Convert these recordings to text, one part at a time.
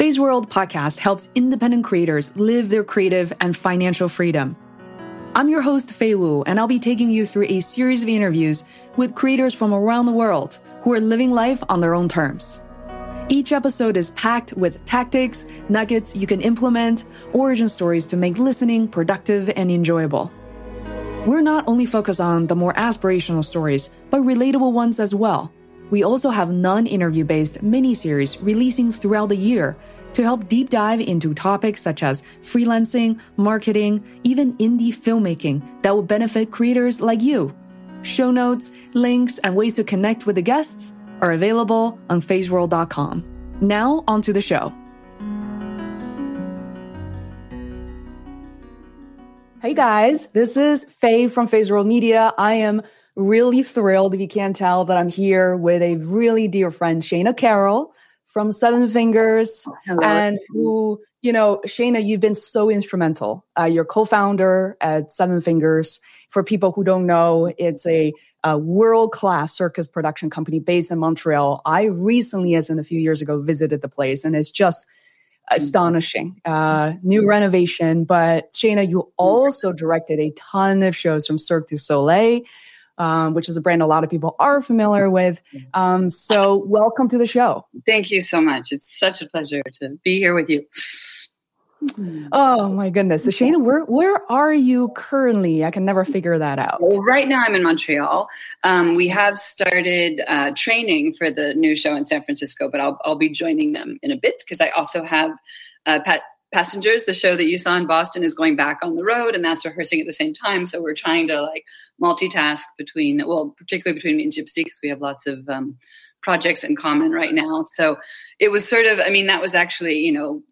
Feisworld podcast helps independent creators live their creative and financial freedom. I'm your host, Fei Wu, and I'll be taking you through a series of interviews with creators from around the world who are living life on their own terms. Each episode is packed with tactics, nuggets you can implement, origin stories to make listening productive and enjoyable. We're not only focused on the more aspirational stories, but relatable ones as well. We also have non interview based mini series releasing throughout the year to help deep dive into topics such as freelancing, marketing, even indie filmmaking that will benefit creators like you. Show notes, links, and ways to connect with the guests are available on feisworld.com. Now, onto the show. Hey guys, this is Fei from Feisworld Media. I am really thrilled, if you can't tell, that I'm here with a really dear friend, Shana Carroll from Seven Fingers, Hello. and who, you know, Shana, you've been so instrumental. Uh, you're co-founder at Seven Fingers. For people who don't know, it's a, a world-class circus production company based in Montreal. I recently, as in a few years ago, visited the place, and it's just astonishing. Uh, new renovation, but Shana, you also directed a ton of shows from Cirque du Soleil. Um, which is a brand a lot of people are familiar with. Um, so, welcome to the show. Thank you so much. It's such a pleasure to be here with you. Oh my goodness. So Shana, where where are you currently? I can never figure that out. Well, right now I'm in Montreal. Um, we have started uh, training for the new show in San Francisco, but I'll, I'll be joining them in a bit because I also have uh, Pat Passengers, the show that you saw in Boston, is going back on the road, and that's rehearsing at the same time. So we're trying to like multitask between, well, particularly between me and Gypsy, because we have lots of um, projects in common right now. So it was sort of, I mean, that was actually, you know,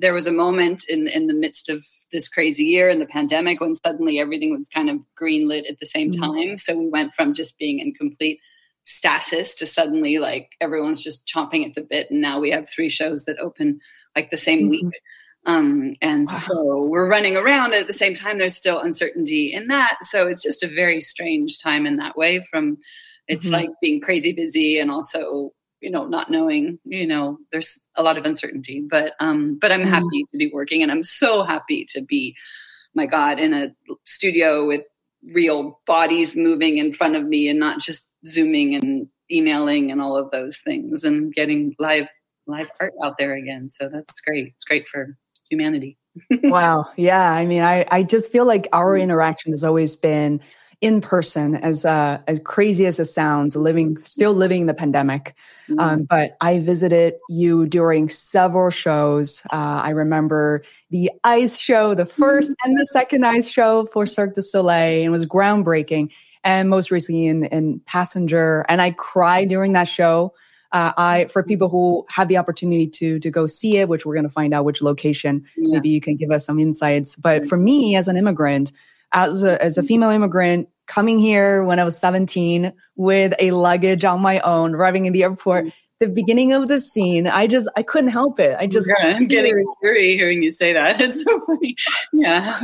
there was a moment in in the midst of this crazy year and the pandemic when suddenly everything was kind of green lit at the same Mhm. time. So we went from just being in complete stasis to suddenly like everyone's just chomping at the bit, and now we have three shows that open like the same Mhm. week. Um, and Wow. so we're running around at the same time there's still uncertainty in that so it's just a very strange time in that way from it's Mhm. like being crazy busy and also you know not knowing you know there's a lot of uncertainty but um but i'm Mhm. happy to be working and i'm so happy to be my god in a studio with real bodies moving in front of me and not just zooming and emailing and all of those things and getting live live art out there again so that's great it's great for humanity wow. Yeah. I mean, I, I just feel like our interaction has always been in person as uh, as crazy as it sounds, living still living the pandemic. Um, but I visited you during several shows. Uh, I remember the ice show, the first and the second ice show for Cirque du Soleil, and it was groundbreaking. And most recently in, in Passenger, and I cried during that show. Uh, I for people who have the opportunity to to go see it, which we're going to find out which location. Yeah. Maybe you can give us some insights. But for me, as an immigrant, as a, as a female immigrant coming here when I was 17 with a luggage on my own, arriving in the airport, the beginning of the scene, I just I couldn't help it. I just Yeah, I'm getting teary hearing you say that. It's so funny. Yeah.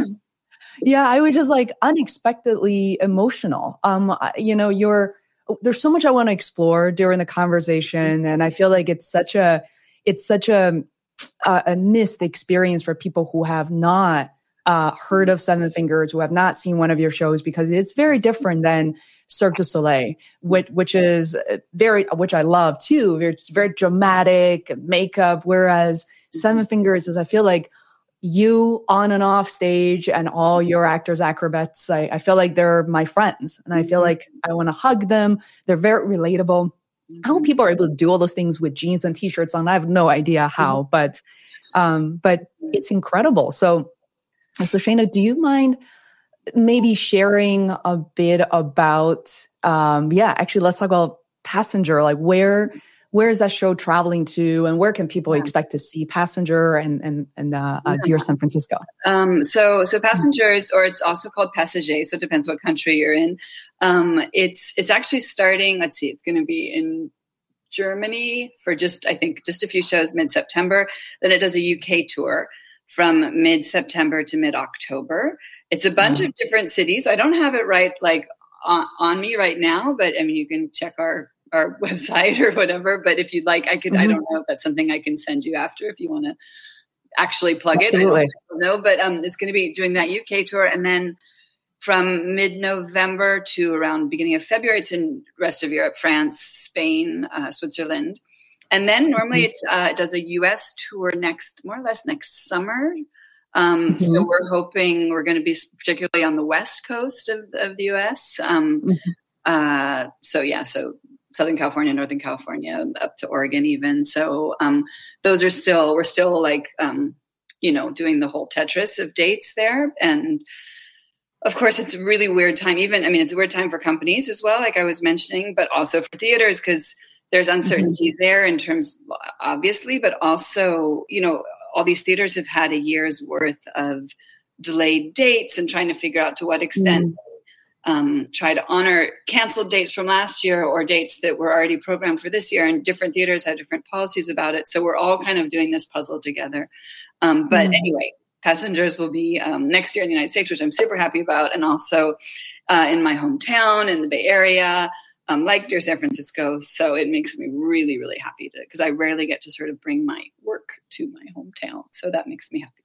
yeah, I was just like unexpectedly emotional. Um, you know, you're there's so much I want to explore during the conversation, and I feel like it's such a it's such a a, a missed experience for people who have not uh, heard of Seven Fingers, who have not seen one of your shows, because it's very different than Cirque du Soleil, which which is uh, very which I love too. It's very dramatic makeup, whereas Seven Fingers is I feel like you on and off stage and all your actors acrobats I, I feel like they're my friends and i feel Mhm. like i want to hug them. They're very relatable. How people are able to do all those things with jeans and t-shirts on. I have no idea how but um but it's incredible. So so shana do you mind maybe sharing a bit about um yeah actually let's talk about passenger. Like where where is that show traveling to and where can people Yeah. expect to see passenger and and and uh, uh, dear san francisco Um, so, so passengers, or it's also called passager. So it depends what country you're in. Um, it's it's actually starting. Let's see, it's going to be in Germany for just I think just a few shows mid September. Then it does a UK tour from mid September to mid October. It's a bunch Wow. of different cities. I don't have it right like on, on me right now, but I mean you can check our our website or whatever. But if you'd like, I could. Mm-hmm. I don't know if that's something I can send you after if you want to actually plug Absolutely. it. I don't know, but um, it's going to be doing that UK tour, and then from mid-November to around beginning of February, it's in rest of Europe, France, Spain, uh, Switzerland, and then normally mm-hmm. uh, it does a US tour next, more or less next summer. Um, mm-hmm. So we're hoping we're going to be particularly on the west coast of, of the US. Um, mm-hmm. uh, so yeah, so Southern California, Northern California, up to Oregon, even. So um, those are still we're still like um, you know doing the whole Tetris of dates there, and of course it's a really weird time. Even I mean, it's a weird time for companies as well, like I was mentioning, but also for theaters because there's mm-hmm. uncertainty mm-hmm. there in terms, obviously, but also you know all these theaters have had a year's worth of delayed dates and trying to figure out to what extent. Um, try to honor canceled dates from last year or dates that were already programmed for this year. And different theaters have different policies about it. So we're all kind of doing this puzzle together. Um, but mm anyway, passengers will be um, next year in the United States, which I'm super happy about, and also uh, in my hometown in the Bay Area. Um, like dear San Francisco, so it makes me really, really happy because I rarely get to sort of bring my work to my hometown, so that makes me happy.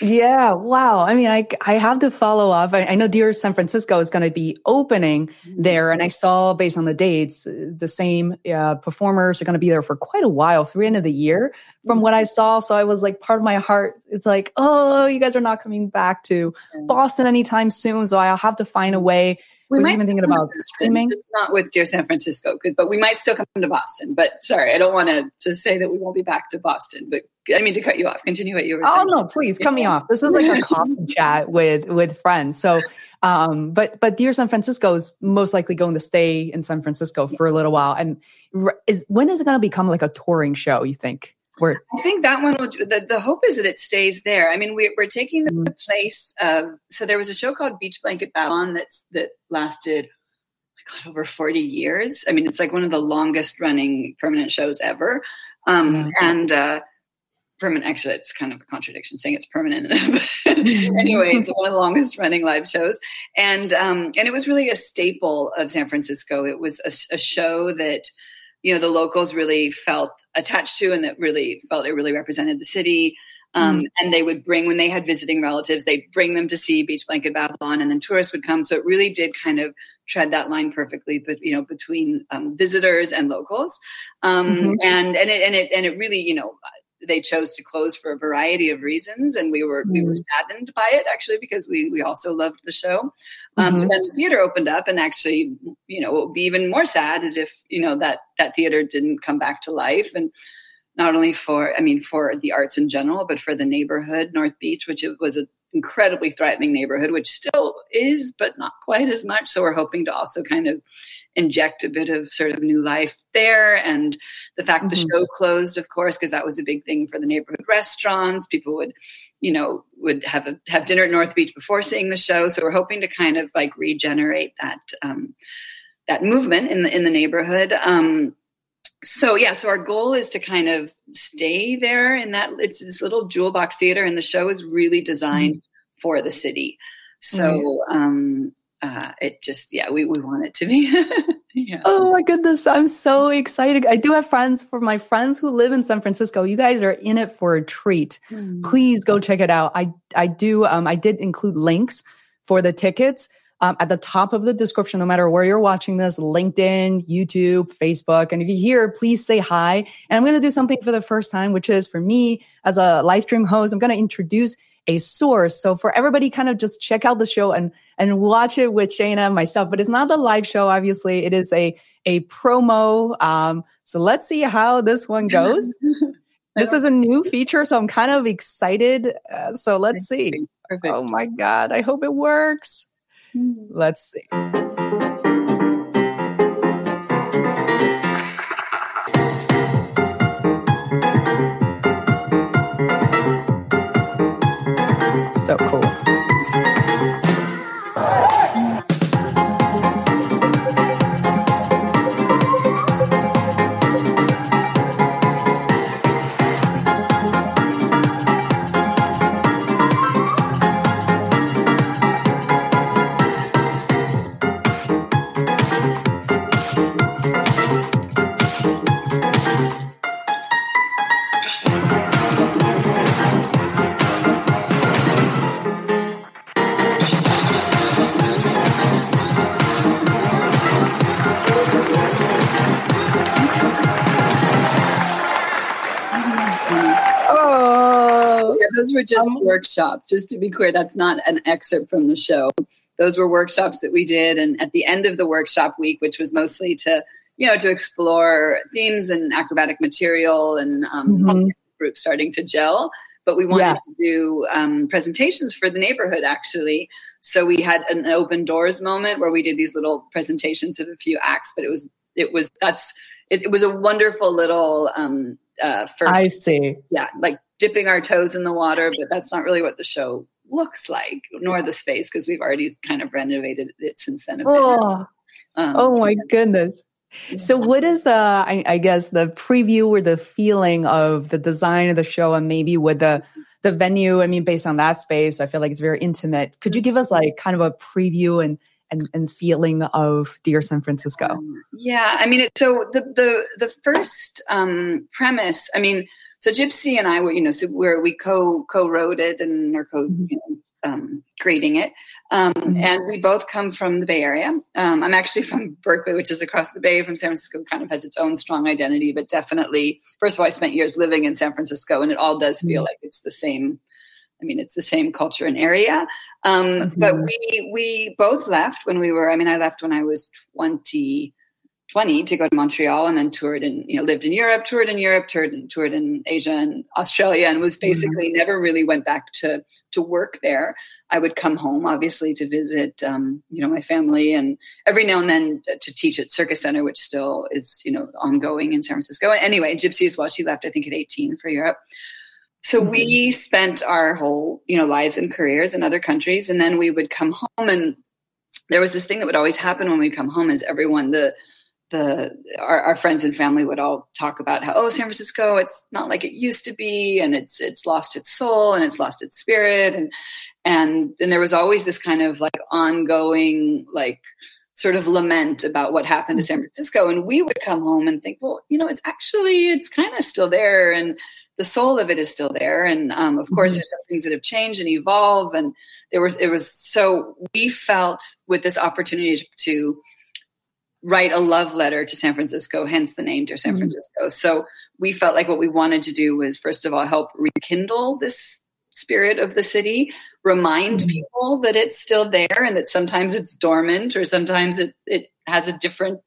Yeah, wow. I mean, I I have to follow up. I, I know Dear San Francisco is going to be opening mm-hmm. there, and I saw based on the dates, the same uh, performers are going to be there for quite a while, through end of the year, from what I mm-hmm. saw. So I was like, part of my heart, it's like, oh, you guys are not coming back to Boston anytime soon, so I'll have to find a way we might even thinking about streaming. Just not with Dear San Francisco, but we might still come to Boston. But sorry, I don't want to, to say that we won't be back to Boston. But I mean to cut you off. Continue what you were oh, saying. Oh no, please cut me off. This is like a coffee chat with with friends. So, um, but but Dear San Francisco is most likely going to stay in San Francisco for a little while. And is when is it going to become like a touring show? You think? Where I think that one will. The, the hope is that it stays there. I mean, we, are taking the mm. place of. So there was a show called Beach Blanket Babylon that's that lasted. Oh God, over 40 years. I mean, it's like one of the longest running permanent shows ever. Um, mm-hmm. And uh, permanent, actually, it's kind of a contradiction saying it's permanent. anyway, it's one of the longest running live shows. And, um, and it was really a staple of San Francisco. It was a, a show that you know the locals really felt attached to and that really felt it really represented the city um, mm. and they would bring when they had visiting relatives they'd bring them to see beach blanket babylon and then tourists would come so it really did kind of tread that line perfectly but you know between um, visitors and locals um, mm-hmm. and and it and it and it really you know they chose to close for a variety of reasons, and we were mm. we were mm. saddened by it actually because we we also loved the show. Um, mm-hmm. then the theater opened up, and actually, you know, what would be even more sad is if you know that that theater didn't come back to life and not only for i mean for the arts in general but for the neighborhood north beach which was an incredibly thriving neighborhood which still is but not quite as much so we're hoping to also kind of inject a bit of sort of new life there. And the fact mm-hmm. the show closed, of course, because that was a big thing for the neighborhood restaurants. People would, you know, would have a, have dinner at North Beach before seeing the show. So we're hoping to kind of like regenerate that um, that movement in the in the neighborhood. Um, so yeah, so our goal is to kind of stay there in that it's this little jewel box theater, and the show is really designed mm-hmm. for the city. So um, uh, it just yeah we, we want it to be yeah. oh my goodness i'm so excited i do have friends for my friends who live in san francisco you guys are in it for a treat mm. please go check it out i i do um, i did include links for the tickets um, at the top of the description no matter where you're watching this linkedin youtube facebook and if you're here please say hi and i'm going to do something for the first time which is for me as a live stream host i'm going to introduce a source. So for everybody, kind of just check out the show and and watch it with Shana and myself. But it's not the live show, obviously. It is a a promo. Um, so let's see how this one goes. this is a new feature, so I'm kind of excited. Uh, so let's see. Perfect. Oh my god, I hope it works. Hmm. Let's see. So cool. Just um, workshops. Just to be clear, that's not an excerpt from the show. Those were workshops that we did, and at the end of the workshop week, which was mostly to you know to explore themes and acrobatic material and um, mm-hmm. groups starting to gel. But we wanted yeah. to do um, presentations for the neighborhood actually. So we had an open doors moment where we did these little presentations of a few acts. But it was it was that's it, it was a wonderful little um, uh, first. I see. Yeah, like dipping our toes in the water, but that's not really what the show looks like, nor the space because we've already kind of renovated it since then. Oh, um, oh my goodness. So, what is the, I, I, guess, the preview or the feeling of the design of the show, and maybe with the the venue? I mean, based on that space, I feel like it's very intimate. Could you give us like kind of a preview and and, and feeling of Dear San Francisco? Um, yeah, I mean, it, so the the the first um, premise, I mean, so Gypsy and I were, you know, so where we co co wrote it and are co mm-hmm. you know, um, creating it, um, mm-hmm. and we both come from the Bay Area. Um, I'm actually from Berkeley, which is across the bay from San Francisco. Kind of has its own strong identity, but definitely, first of all, I spent years living in San Francisco, and it all does feel mm-hmm. like it's the same I mean, it's the same culture and area. Um, mm-hmm. But we we both left when we were. I mean, I left when I was 20, 20 to go to Montreal, and then toured and you know lived in Europe, toured in Europe, toured and toured in Asia and Australia, and was mm-hmm. basically mm-hmm. never really went back to to work there. I would come home, obviously, to visit um, you know my family, and every now and then to teach at Circus Center, which still is you know ongoing in San Francisco. Anyway, Gypsy as well. She left, I think, at eighteen for Europe. So mm-hmm. we spent our whole, you know, lives and careers in other countries, and then we would come home, and there was this thing that would always happen when we'd come home: is everyone the the our, our, friends and family would all talk about how oh San Francisco it's not like it used to be and it's it's lost its soul and it's lost its spirit and and and there was always this kind of like ongoing like sort of lament about what happened to San Francisco and we would come home and think well you know it's actually it's kind of still there and the soul of it is still there. And um, of course, mm-hmm. there's some things that have changed and evolve. And there was, it was so we felt with this opportunity to write a love letter to San Francisco, hence the name Dear San mm-hmm. Francisco. So we felt like what we wanted to do was, first of all, help rekindle this spirit of the city, remind mm-hmm. people that it's still there and that sometimes it's dormant or sometimes it, it has a different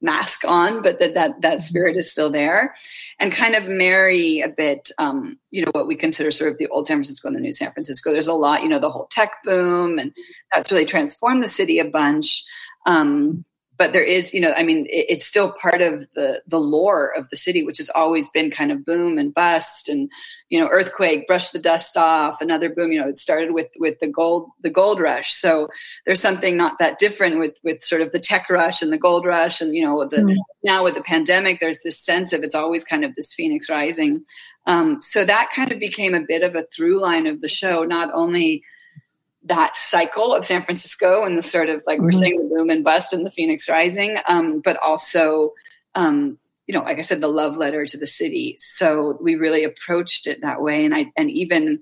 mask on, but that that that mm-hmm. spirit is still there, and kind of marry a bit, um, you know, what we consider sort of the old San Francisco and the new San Francisco. There's a lot, you know, the whole tech boom, and that's really transformed the city a bunch. Um, but there is you know i mean it, it's still part of the the lore of the city which has always been kind of boom and bust and you know earthquake brush the dust off another boom you know it started with with the gold the gold rush so there's something not that different with with sort of the tech rush and the gold rush and you know the mm-hmm. now with the pandemic there's this sense of it's always kind of this phoenix rising um, so that kind of became a bit of a through line of the show not only that cycle of San Francisco and the sort of like mm-hmm. we're saying the boom and bust and the Phoenix rising, um, but also, um, you know, like I said, the love letter to the city. So we really approached it that way, and I and even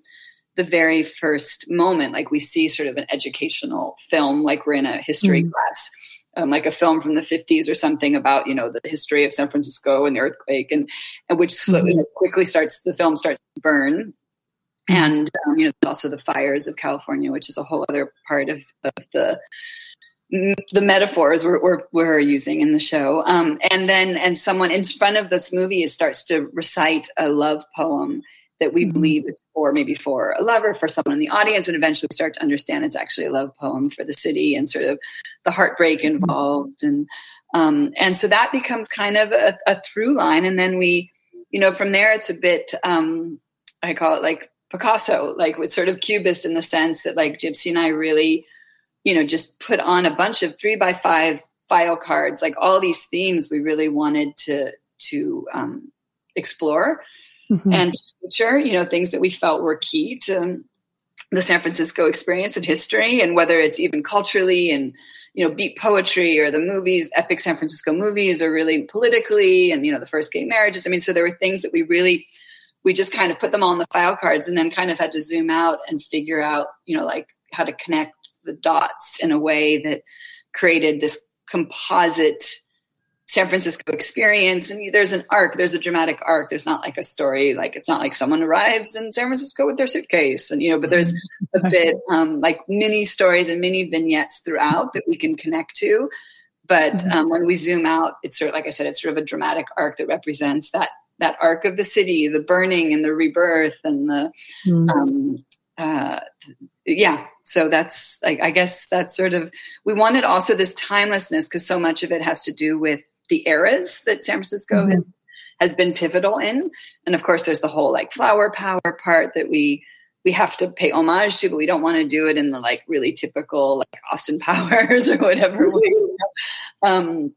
the very first moment, like we see sort of an educational film, like we're in a history mm-hmm. class. Um, like a film from the 50s or something about you know the history of San Francisco and the earthquake and and which mm-hmm. quickly starts the film starts to burn and um, you know also the fires of California, which is a whole other part of, of the the metaphors we're, we're, we're, using in the show. Um, and then and someone in front of this movie starts to recite a love poem that we mm-hmm. believe is for maybe for a lover, for someone in the audience, and eventually we start to understand it's actually a love poem for the city and sort of the heartbreak mm-hmm. involved and um, and so that becomes kind of a, a, through line and then we you know from there it's a bit um, I call it like Picasso, like with sort of cubist in the sense that like Gypsy and I really, you know, just put on a bunch of three by five file cards, like all these themes we really wanted to to um, explore mm-hmm. and feature, you know, things that we felt were key to the San Francisco experience and history, and whether it's even culturally and you know beat poetry or the movies, epic San Francisco movies, or really politically, and you know the first gay marriages. I mean, so there were things that we really we just kind of put them all on the file cards and then kind of had to zoom out and figure out, you know, like how to connect the dots in a way that created this composite San Francisco experience. And there's an arc, there's a dramatic arc. There's not like a story, like it's not like someone arrives in San Francisco with their suitcase. And, you know, but there's a bit um, like mini stories and mini vignettes throughout that we can connect to. But mm-hmm. um, when we zoom out, it's sort of, like I said, it's sort of a dramatic arc that represents that that arc of the city, the burning and the rebirth and the, mm-hmm. um, uh, yeah. So that's like, I guess that's sort of, we wanted also this timelessness because so much of it has to do with the eras that San Francisco mm-hmm. has, has been pivotal in. And of course, there's the whole like flower power part that we we have to pay homage to, but we don't want to do it in the like really typical like Austin Powers or whatever way. Um,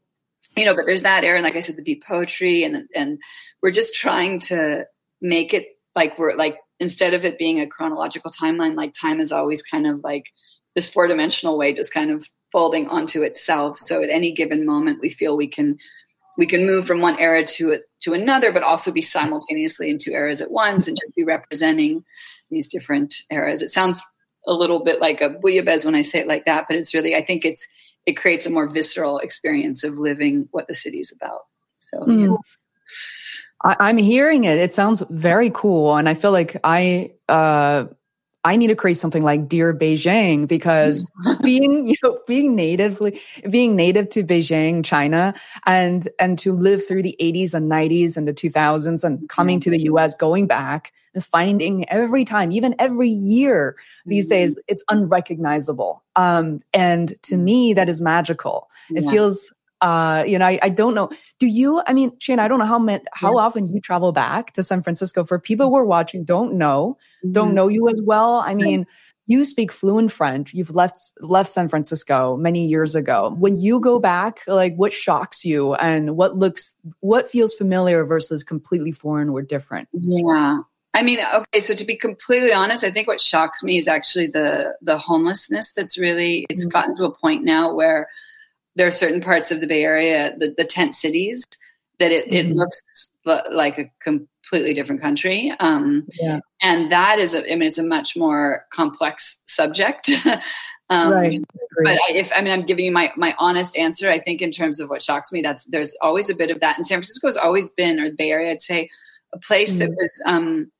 you know, but there's that era, and like I said, the beat poetry, and and we're just trying to make it like we're like instead of it being a chronological timeline, like time is always kind of like this four dimensional way, just kind of folding onto itself. So at any given moment, we feel we can we can move from one era to it to another, but also be simultaneously in two eras at once, and just be representing these different eras. It sounds a little bit like a bouillabaisse when I say it like that, but it's really I think it's it creates a more visceral experience of living what the city's about. So. Mm. Yeah. I, am hearing it. It sounds very cool, and I feel like I uh, I need to create something like Dear Beijing because being you know being natively being native to Beijing, China, and and to live through the 80s and 90s and the 2000s and coming to the US, going back and finding every time, even every year these mm-hmm. days, it's unrecognizable. Um, and to me, that is magical. It yeah. feels uh, you know, I, I don't know. Do you? I mean, Shane, I don't know how many, how yeah. often you travel back to San Francisco. For people who are watching, don't know, mm-hmm. don't know you as well. I mean, you speak fluent French. You've left left San Francisco many years ago. When you go back, like what shocks you, and what looks, what feels familiar versus completely foreign or different? Yeah. I mean, okay, so to be completely honest, I think what shocks me is actually the the homelessness that's really it's mm-hmm. gotten to a point now where there are certain parts of the Bay Area, the, the tent cities, that it, mm-hmm. it looks like a completely different country. Um, yeah. And that is, a, I mean, it's a much more complex subject. um, right. But I, if I mean, I'm giving you my my honest answer. I think in terms of what shocks me, that's there's always a bit of that. And San Francisco has always been, or the Bay Area, I'd say, a place mm-hmm. that was um,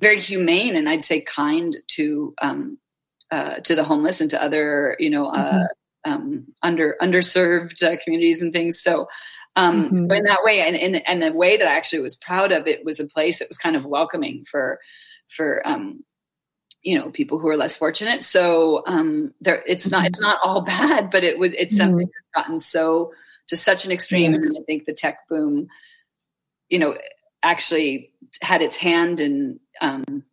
very humane and I'd say kind to um, uh, to the homeless and to other, you know, uh, mm-hmm um, under underserved uh, communities and things. So, um, mm-hmm. so in that way, and in and the way that I actually was proud of it was a place that was kind of welcoming for for um, you know people who are less fortunate. So um, there, it's not it's not all bad, but it was it's mm-hmm. something that's gotten so to such an extreme, mm-hmm. and I think the tech boom, you know, actually had its hand in um,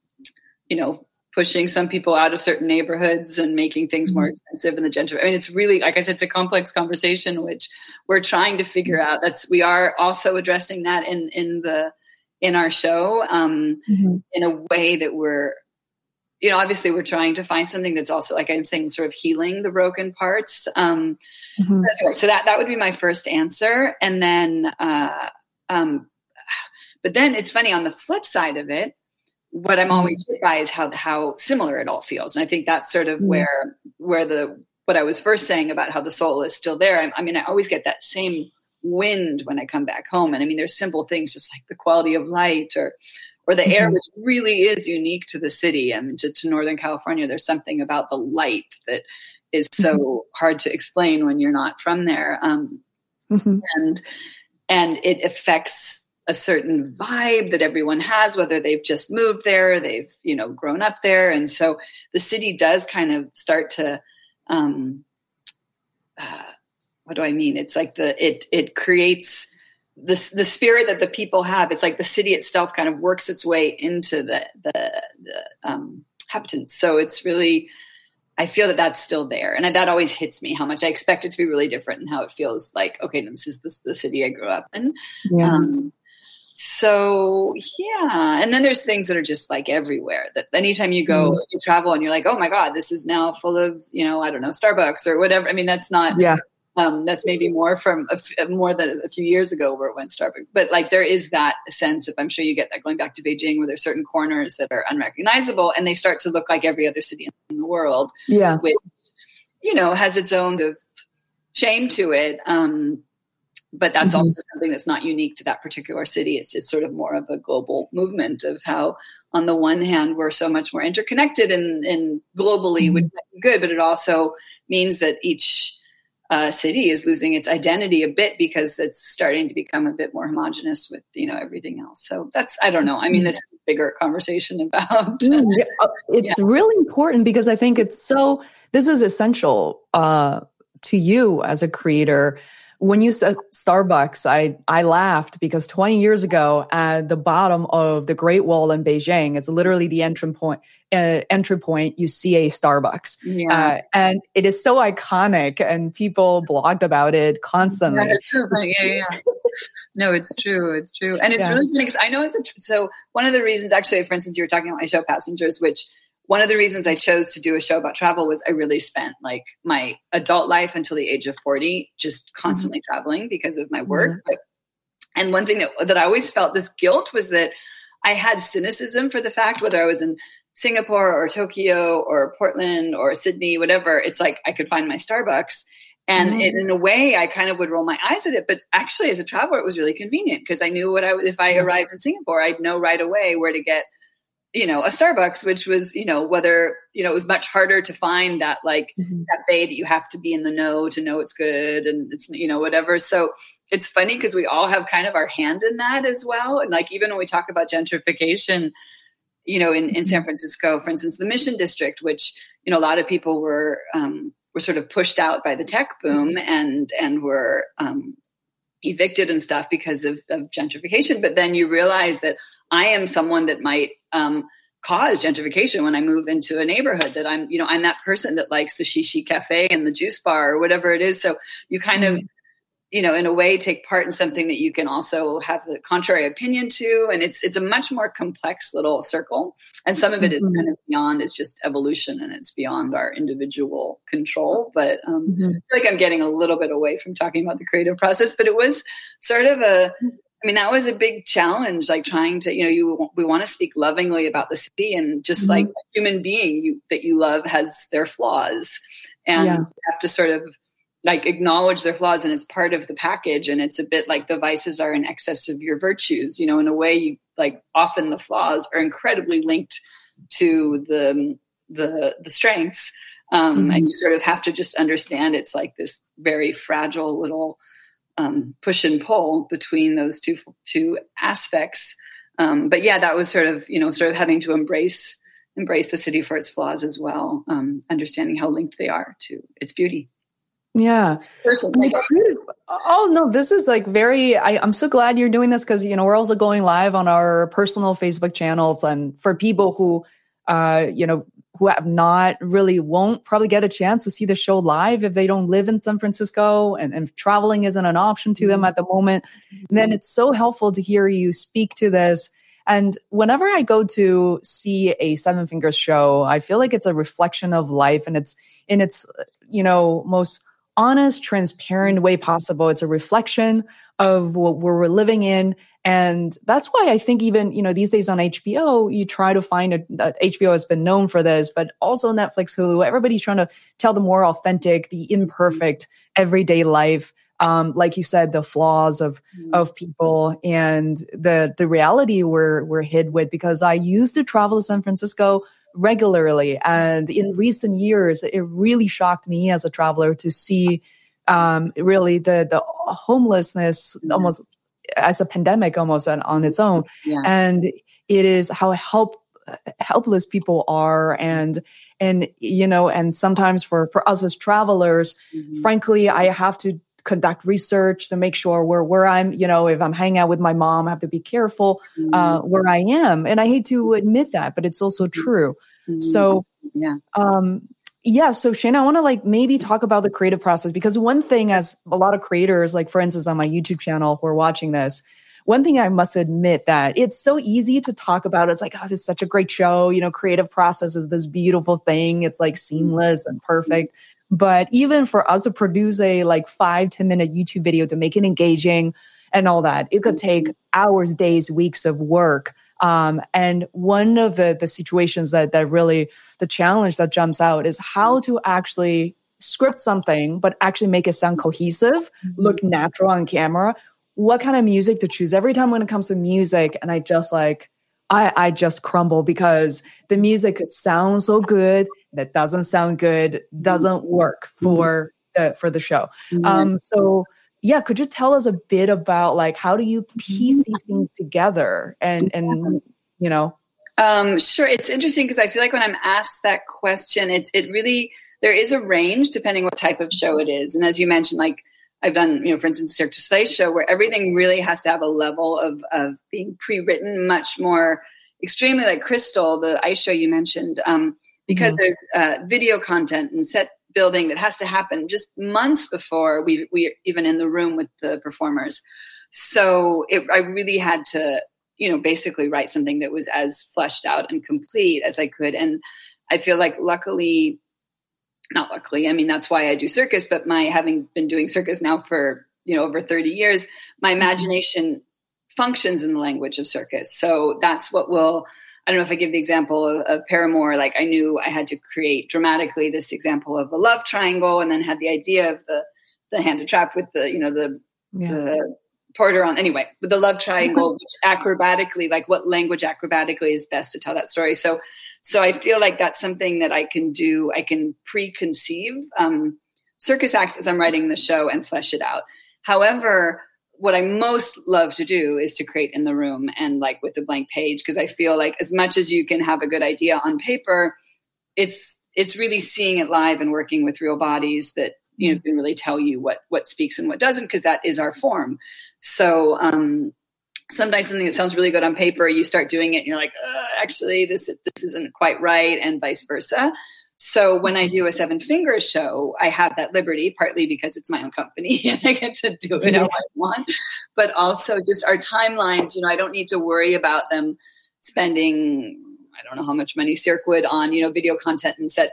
you know pushing some people out of certain neighborhoods and making things more mm-hmm. expensive in the gentrification. I mean, it's really, like I said, it's a complex conversation, which we're trying to figure out. That's, we are also addressing that in, in the, in our show, um, mm-hmm. in a way that we're, you know, obviously we're trying to find something that's also, like I'm saying, sort of healing the broken parts. Um, mm-hmm. so, anyway, so that, that would be my first answer. And then, uh, um, but then it's funny on the flip side of it, what I'm always hit by is how how similar it all feels, and I think that's sort of mm where where the what I was first saying about how the soul is still there. I, I, mean, I always get that same wind when I come back home, and I mean, there's simple things just like the quality of light or or the mm-hmm. air, which really is unique to the city. I mean, to, to Northern California, there's something about the light that is so mm-hmm. hard to explain when you're not from there, um, mm-hmm. and and it affects a certain vibe that everyone has whether they've just moved there they've you know grown up there. And so the city does kind of start to um uh, what do i mean? It's like the it it creates the the spirit that the people have. It's like the city itself kind of works its way into the the, the um inhabitants. So it's really I feel that that's still there, and that always hits me how much I expect it to be really different, and how it feels like okay, this is the, the city I grew up in. Yeah. Um, so yeah and then there's things that are just like everywhere that anytime you go mm. you travel and you're like oh my god this is now full of you know i don't know starbucks or whatever i mean that's not yeah um, that's maybe more from a, more than a few years ago where it went Starbucks. But like there is that sense of I'm sure you get that going back to Beijing where there's certain corners that are unrecognizable and they start to look like every other city in the world. Yeah, which you know has its own of shame to it. Um, but that's mm-hmm. also something that's not unique to that particular city. It's just sort of more of a global movement of how, on the one hand, we're so much more interconnected and, and globally, mm-hmm. which is good, but it also means that each uh, city is losing its identity a bit because it's starting to become a bit more homogenous with you know everything else. So that's I don't know. I mean, this is a bigger conversation about. mm, uh, it's yeah. really important because I think it's so. This is essential uh, to you as a creator when you said Starbucks, I I laughed because 20 years ago, at the bottom of the Great Wall in Beijing, it's literally the entry point. Uh, entry point, you see a Starbucks, yeah. uh, and it is so iconic, and people blogged about it constantly. Yeah, yeah, yeah. no, it's true. It's true, and it's yeah. really funny because I know it's a. So one of the reasons, actually, for instance, you were talking about my show Passengers, which one of the reasons I chose to do a show about travel was I really spent like my adult life until the age of 40 just mm-hmm. constantly mm-hmm. traveling because of my work. Mm-hmm. and one thing that, that I always felt this guilt was that I had cynicism for the fact whether I was in Singapore or Tokyo or Portland or Sydney, whatever, it's like I could find my Starbucks. And mm-hmm. it, in a way, I kind of would roll my eyes at it. But actually, as a traveler, it was really convenient because I knew what I would, if I arrived in Singapore, I'd know right away where to get you know a starbucks which was you know whether you know it was much harder to find that like mm-hmm. cafe that you have to be in the know to know it's good and it's you know whatever so it's funny because we all have kind of our hand in that as well and like even when we talk about gentrification you know in, in san mm-hmm. francisco for instance the mission district which you know a lot of people were um, were sort of pushed out by the tech boom mm-hmm. and and were um, evicted and stuff because of, of gentrification but then you realize that i am someone that might um, cause gentrification when I move into a neighborhood that I'm, you know, I'm that person that likes the shishi cafe and the juice bar or whatever it is. So you kind of, mm-hmm. you know, in a way take part in something that you can also have the contrary opinion to. And it's, it's a much more complex little circle. And some of it is mm-hmm. kind of beyond, it's just evolution and it's beyond our individual control. But um, mm-hmm. I feel like I'm getting a little bit away from talking about the creative process, but it was sort of a, I mean, that was a big challenge, like trying to, you know, you we want to speak lovingly about the city, and just mm-hmm. like a human being you, that you love has their flaws, and yeah. you have to sort of like acknowledge their flaws, and it's part of the package. And it's a bit like the vices are in excess of your virtues, you know, in a way. You like often the flaws are incredibly linked to the the the strengths, um, mm-hmm. and you sort of have to just understand it's like this very fragile little um, push and pull between those two two aspects. Um, but yeah, that was sort of you know sort of having to embrace embrace the city for its flaws as well, um, understanding how linked they are to its beauty. Yeah. oh no, this is like very. I, I'm so glad you're doing this because you know we're also going live on our personal Facebook channels, and for people who, uh, you know, who have not really won't probably get a chance to see the show live if they don't live in San Francisco and, and traveling isn't an option to them mm-hmm. at the moment. And then it's so helpful to hear you speak to this. And whenever I go to see a Seven Fingers show, I feel like it's a reflection of life and it's in its, you know, most honest, transparent way possible. It's a reflection of what we're living in and that's why I think even, you know, these days on HBO, you try to find a, HBO has been known for this, but also Netflix, Hulu, everybody's trying to tell the more authentic, the imperfect everyday life. Um, like you said, the flaws of, mm-hmm. of people and the, the reality we're, we're hit with because I used to travel to San Francisco regularly. And in recent years, it really shocked me as a traveler to see um, really the the homelessness almost as a pandemic almost on, on its own yeah. and it is how help helpless people are and and you know and sometimes for for us as travelers mm-hmm. frankly i have to conduct research to make sure where where i'm you know if i'm hanging out with my mom i have to be careful uh, mm-hmm. uh, where i am and i hate to admit that but it's also mm-hmm. true mm-hmm. so yeah um yeah so shana i want to like maybe talk about the creative process because one thing as a lot of creators like for instance on my youtube channel who are watching this one thing i must admit that it's so easy to talk about it's like oh this is such a great show you know creative process is this beautiful thing it's like mm-hmm. seamless and perfect. But even for us to produce a like five ten minute youtube video to make it engaging and all that it could mm-hmm. take hours days weeks of work um, and one of the the situations that that really the challenge that jumps out is how to actually script something but actually make it sound cohesive, mm-hmm. look natural on camera, what kind of music to choose. Every time when it comes to music, and I just like I, I just crumble because the music sounds so good that doesn't sound good, doesn't work for the for the show. Mm-hmm. Um, so yeah, could you tell us a bit about like how do you piece these things together and and you know? Um, sure, it's interesting because I feel like when I'm asked that question, it it really there is a range depending what type of show it is, and as you mentioned, like I've done, you know, for instance, Cirque du Soleil show where everything really has to have a level of of being pre-written, much more extremely like Crystal, the ice show you mentioned, um, because mm-hmm. there's uh, video content and set building that has to happen just months before we we even in the room with the performers. So it, I really had to, you know, basically write something that was as fleshed out and complete as I could, and I feel like luckily not luckily i mean that's why i do circus but my having been doing circus now for you know over 30 years my mm-hmm. imagination functions in the language of circus so that's what will i don't know if i give the example of, of paramour like i knew i had to create dramatically this example of a love triangle and then had the idea of the the hand to trap with the you know the yeah. the porter on anyway with the love triangle which acrobatically like what language acrobatically is best to tell that story so so I feel like that's something that I can do. I can preconceive um, circus acts as I'm writing the show and flesh it out. However, what I most love to do is to create in the room and like with a blank page because I feel like as much as you can have a good idea on paper, it's it's really seeing it live and working with real bodies that you know can really tell you what what speaks and what doesn't because that is our form. So um, sometimes something that sounds really good on paper, you start doing it and you're like, actually, this this isn't quite right, and vice versa. So when I do a seven finger show, I have that liberty, partly because it's my own company and I get to do it how I want, but also just our timelines. You know, I don't need to worry about them spending I don't know how much money Cirque would on, you know, video content and set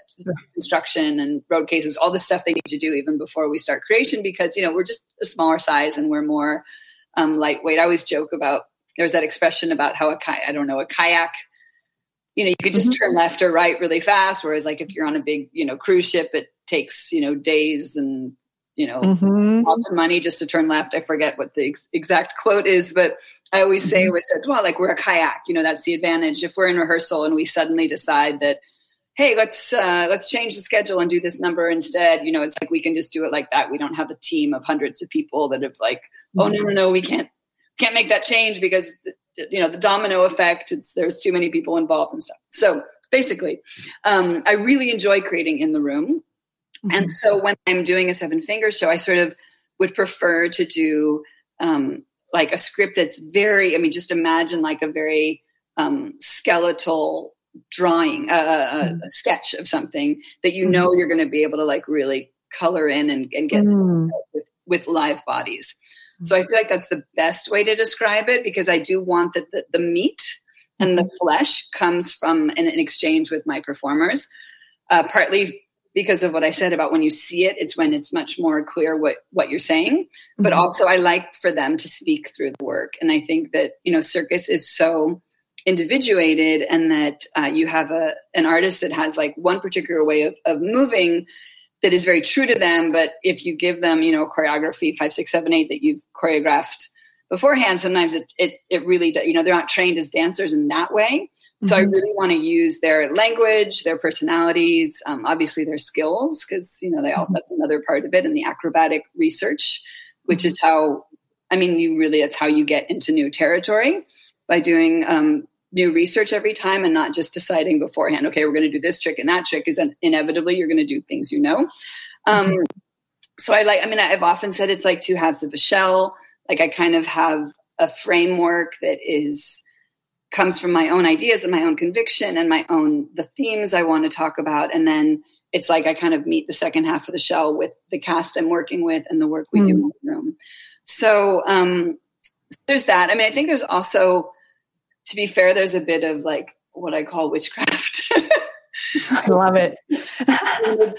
construction and road cases, all the stuff they need to do even before we start creation because, you know, we're just a smaller size and we're more um, lightweight. I always joke about there's that expression about how a kayak, I don't know, a kayak, you know, you could just mm-hmm. turn left or right really fast. Whereas like if you're on a big, you know, cruise ship, it takes, you know, days and, you know, mm-hmm. lots of money just to turn left. I forget what the ex- exact quote is, but I always say, mm-hmm. said, well, like we're a kayak, you know, that's the advantage. If we're in rehearsal and we suddenly decide that, hey let's uh, let's change the schedule and do this number instead you know it's like we can just do it like that we don't have a team of hundreds of people that have like oh no no no we can't can't make that change because you know the domino effect it's there's too many people involved and stuff so basically um, i really enjoy creating in the room mm-hmm. and so when i'm doing a seven finger show i sort of would prefer to do um, like a script that's very i mean just imagine like a very um, skeletal drawing a, mm. a, sketch of something that you know mm. you're going to be able to like really color in and, and get mm. with, with live bodies so i feel like that's the best way to describe it because i do want that the, the meat and the mm-hmm. flesh comes from an, an exchange with my performers uh, partly because of what i said about when you see it it's when it's much more clear what what you're saying but mm-hmm. also i like for them to speak through the work and i think that you know circus is so individuated and that uh, you have a an artist that has like one particular way of, of moving that is very true to them but if you give them you know choreography five six seven eight that you've choreographed beforehand sometimes it it, it really that you know they're not trained as dancers in that way so mm-hmm. i really want to use their language their personalities um, obviously their skills because you know they all mm-hmm. that's another part of it and the acrobatic research which is how i mean you really it's how you get into new territory by doing um, new research every time and not just deciding beforehand, okay, we're going to do this trick and that trick, is inevitably you're going to do things you know. Um, mm-hmm. So I like, I mean, I've often said it's like two halves of a shell. Like I kind of have a framework that is comes from my own ideas and my own conviction and my own the themes I want to talk about, and then it's like I kind of meet the second half of the shell with the cast I'm working with and the work we mm. do in the room. So um, there's that. I mean, I think there's also to be fair, there's a bit of like what I call witchcraft. I love it.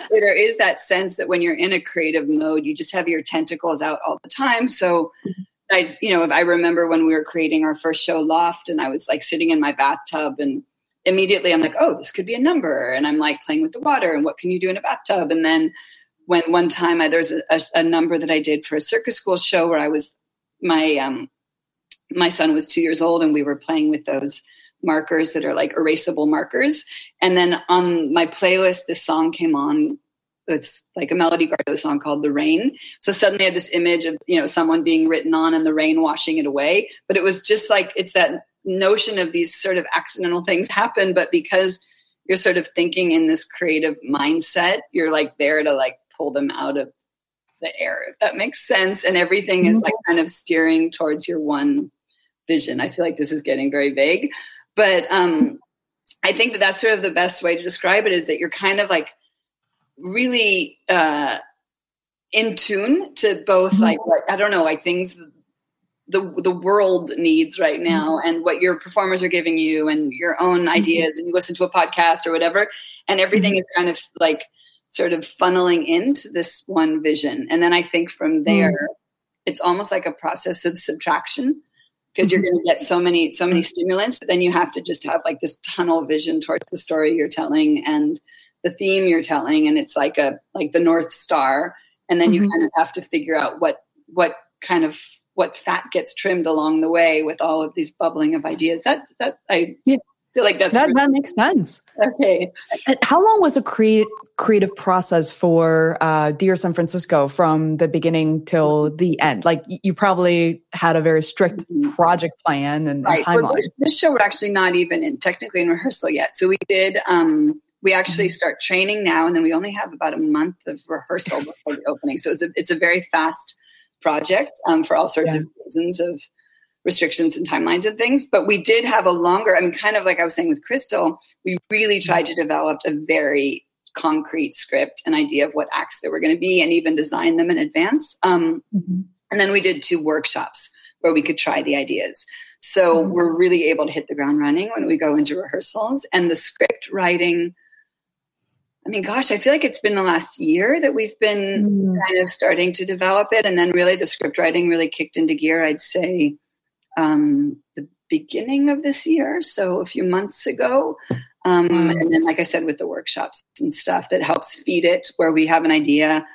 there is that sense that when you're in a creative mode, you just have your tentacles out all the time. So I, you know, I remember when we were creating our first show Loft and I was like sitting in my bathtub and immediately I'm like, oh, this could be a number. And I'm like playing with the water and what can you do in a bathtub? And then when one time I, there was a, a, a, number that I did for a circus school show where I was my um, my son was two years old and we were playing with those markers that are like erasable markers. And then on my playlist, this song came on. It's like a Melody Gardot song called "The Rain." So suddenly I had this image of you know someone being written on and the rain washing it away. But it was just like it's that notion of these sort of accidental things happen, but because you're sort of thinking in this creative mindset, you're like there to like pull them out of the air, if that makes sense. And everything is like mm-hmm. kind of steering towards your one vision. I feel like this is getting very vague, but um, I think that that's sort of the best way to describe it is that you're kind of like really uh, in tune to both, mm-hmm. like, I don't know, like things the the world needs right now mm-hmm. and what your performers are giving you and your own mm-hmm. ideas and you listen to a podcast or whatever and everything mm-hmm. is kind of like sort of funneling into this one vision and then i think from there mm-hmm. it's almost like a process of subtraction because you're mm-hmm. going to get so many so many stimulants then you have to just have like this tunnel vision towards the story you're telling and the theme you're telling and it's like a like the north star and then you mm-hmm. kind of have to figure out what what kind of what fat gets trimmed along the way with all of these bubbling of ideas. That that I yeah. Feel like that's that, really, that makes sense. Okay. How long was a create, creative process for uh, Dear San Francisco from the beginning till the end? Like you probably had a very strict mm-hmm. project plan and, right. and timeline. Well, this, this, show we're actually not even in technically in rehearsal yet. So we did. Um, we actually mm-hmm. start training now, and then we only have about a month of rehearsal before the opening. So it's a it's a very fast project um, for all sorts yeah. of reasons of restrictions and timelines and things. But we did have a longer, I mean, kind of like I was saying with Crystal, we really tried to develop a very concrete script, an idea of what acts there were going to be, and even design them in advance. Um, mm-hmm. And then we did two workshops where we could try the ideas. So mm-hmm. we're really able to hit the ground running when we go into rehearsals. And the script writing I mean, gosh, I feel like it's been the last year that we've been mm. kind of starting to develop it. And then really the script writing really kicked into gear, I'd say, um, the beginning of this year. So a few months ago. Um, mm. And then, like I said, with the workshops and stuff that helps feed it where we have an idea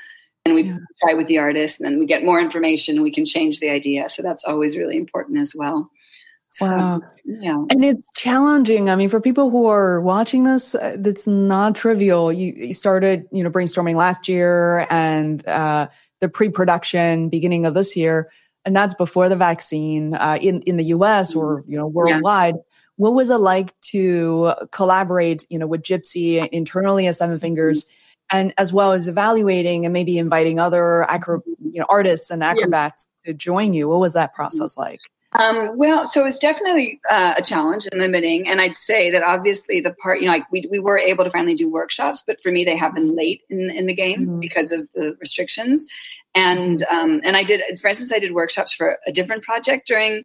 and we yeah. try with the artist and then we get more information and we can change the idea. So that's always really important as well. Wow. So, yeah. And it's challenging. I mean, for people who are watching this, uh, that's not trivial. You, you, started, you know, brainstorming last year and uh, the pre-production beginning of this year, and that's before the vaccine uh, in in the U.S. or you know worldwide. Yeah. What was it like to collaborate, you know, with Gypsy internally as Seven Fingers? Mm-hmm. And as well as evaluating and maybe inviting other acro- you know, artists and acrobats yeah. to join you. What was that process like? Um, well, so it's definitely uh, a challenge and limiting. And I'd say that obviously the part, you know, like we, we were able to finally do workshops, but for me, they happen late in, in the game mm-hmm. because of the restrictions. And, um, and I did, for instance, I did workshops for a different project during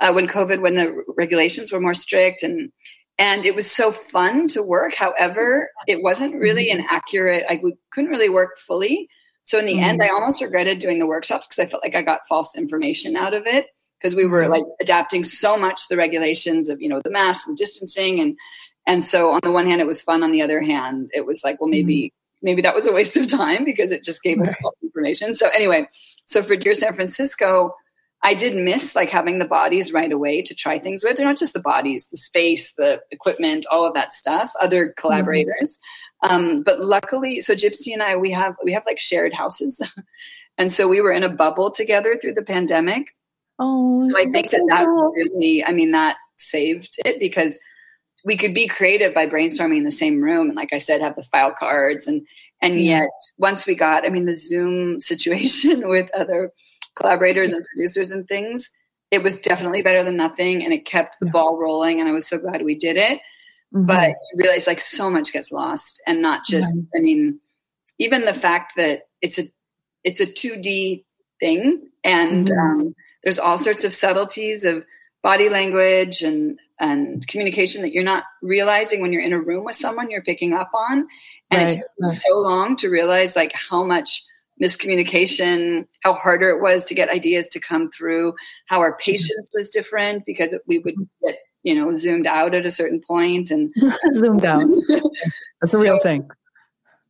uh, when COVID, when the regulations were more strict and, and it was so fun to work. However, it wasn't really an mm-hmm. accurate, I we couldn't really work fully. So in the mm-hmm. end, I almost regretted doing the workshops because I felt like I got false information out of it because we were mm-hmm. like adapting so much the regulations of you know the mask and distancing and and so on the one hand it was fun on the other hand it was like well maybe mm-hmm. Maybe that was a waste of time because it just gave us false information so anyway so for dear san francisco i did miss like having the bodies right away to try things with they're not just the bodies the space the equipment all of that stuff other mm-hmm. collaborators mm-hmm. um, but luckily so gypsy and i we have we have like shared houses and so we were in a bubble together through the pandemic Oh, so I think that so that cool. really, I mean, that saved it because we could be creative by brainstorming in the same room and like i said have the file cards and and yeah. yet once we got i mean the zoom situation with other collaborators and producers and things it was definitely better than nothing and it kept the yeah. ball rolling and i was so glad we did it mm-hmm. but you realize like so much gets lost and not just i mean even the fact that it's a it's a 2d thing and mm-hmm. um, there's all sorts of subtleties of body language and and communication that you're not realizing when you're in a room with someone you're picking up on and right. it took right. so long to realize like how much miscommunication how harder it was to get ideas to come through how our mm-hmm. patience was different because we would get you know zoomed out at a certain point and zoomed out that's a real thing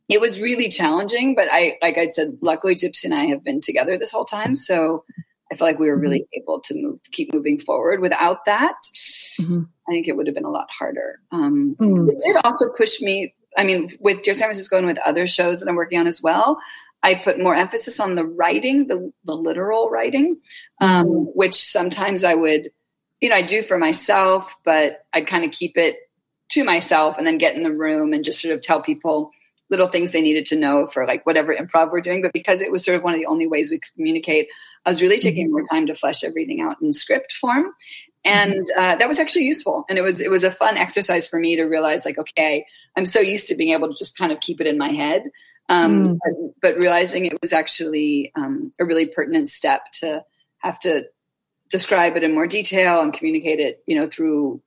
it was really challenging, but I, like I said, luckily Gypsy and I have been together this whole time. So I feel like we were really mm-hmm. able to move, keep moving forward. Without that, mm-hmm. I think it would have been a lot harder. Um, mm. It did also push me. I mean, with Dear San Francisco and with other shows that I'm working on as well, I put more emphasis on the writing, the, the literal writing, um, mm. which sometimes I would, you know, I do for myself, but I'd kind of keep it to myself and then get in the room and just sort of tell people little things they needed to know for like whatever improv we're doing. But because it was sort of one of the only ways we could communicate, I was really taking more time to flesh everything out in script form. And uh, that was actually useful, and it was it was a fun exercise for me to realize, like, okay, I'm so used to being able to just kind of keep it in my head, um, mm. but, but, realizing it was actually um, a really pertinent step to have to describe it in more detail and communicate it, you know, through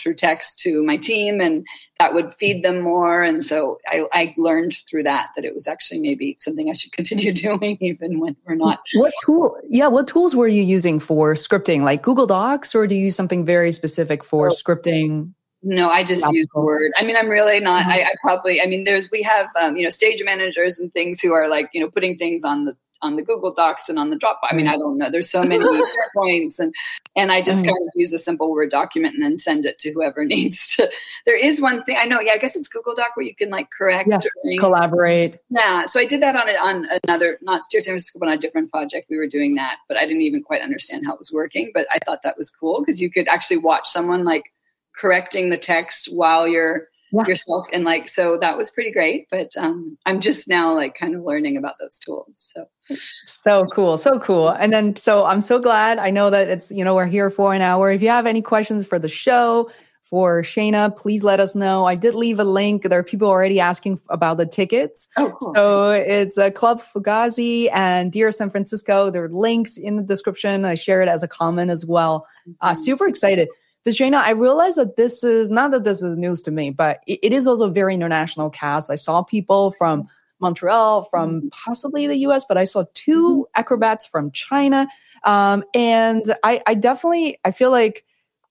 through text to my team and that would feed them more. And so I, I, learned through that that it was actually maybe something i should continue doing even when we're not what tool yeah what tools were you using for scripting? Like google docs or do you use something very specific for oh, scripting? No i just use word. I mean i'm really not uh-huh. I, I, probably i mean there's we have um, you know stage managers and things who are like you know putting things on the on the Google Docs and on the Dropbox. I mean, I don't know. There's so many points, and and I just mm. kind of use a simple Word document and then send it to whoever needs to. There is one thing I know. Yeah, I guess it's Google Doc where you can like correct, yeah, collaborate. Yeah, so I did that on it on another not Dear San Francisco, but on a different project. We were doing that, but I didn't even quite understand how it was working. But I thought that was cool because you could actually watch someone like correcting the text while you're yeah. yourself and like so that was pretty great but um i'm just now like kind of learning about those tools so so cool so cool and then so i'm so glad i know that it's you know we're here for an hour if you have any questions for the show for Shana, please let us know. I did leave a link. There are people already asking about the tickets. Oh, cool. So it's a Club Fugazi and Dear San Francisco. There are links in the description. I share it as a comment as well. Uh, mm-hmm. super excited. But Shana, I realized that this is not that this is news to me, but it, it is also a very international cast. I saw people from Montreal, from mm-hmm. possibly the US, but I saw two mm-hmm. acrobats from China. Um, and I, I definitely I feel like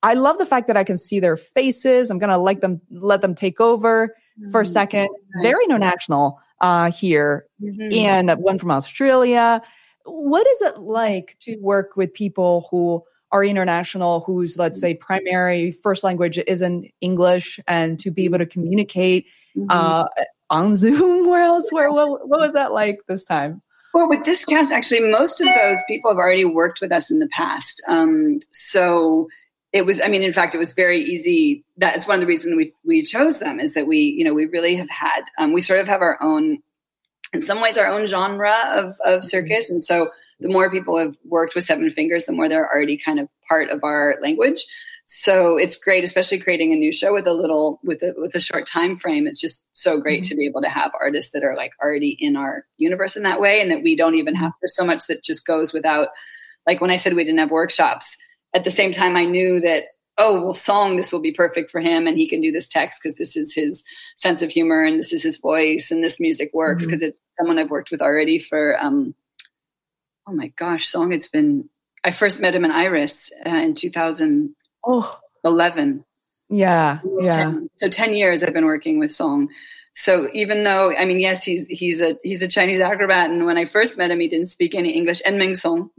I love the fact that I can see their faces. I'm gonna like them let them take over for a mm-hmm. second. Very international uh, here, mm-hmm. and one from Australia. What is it like to work with people who are international whose let's say primary first language isn't english and to be able to communicate mm-hmm. uh, on zoom where else where what, what was that like this time well, with this cast, actually, most of those people have already worked with us in the past. Um, so it was, I mean, in fact, it was very easy. That's one of the reasons we, we chose them is that we, you know, we really have had, um, we sort of have our own, in some ways, our own genre of, of circus. And so the more people have worked with Seven Fingers, the more they're already kind of part of our language. So it's great, especially creating a new show with a little with a with a short time frame. It's just so great mm-hmm. to be able to have artists that are like already in our universe in that way, and that we don't even have. There's so much that just goes without. Like when I said we didn't have workshops, at the same time I knew that oh well song this will be perfect for him and he can do this text because this is his sense of humor and this is his voice and this music works because mm-hmm. it's someone i've worked with already for um, oh my gosh, song. It's been, I first met him in Iris uh, in 2011. Oh. Yeah. Yeah. 10, so 10 years I've been working with Song. So even though, I mean, yes, he's, he's a, he's a Chinese acrobat. And when I first met him, he didn't speak any English and Ming Song.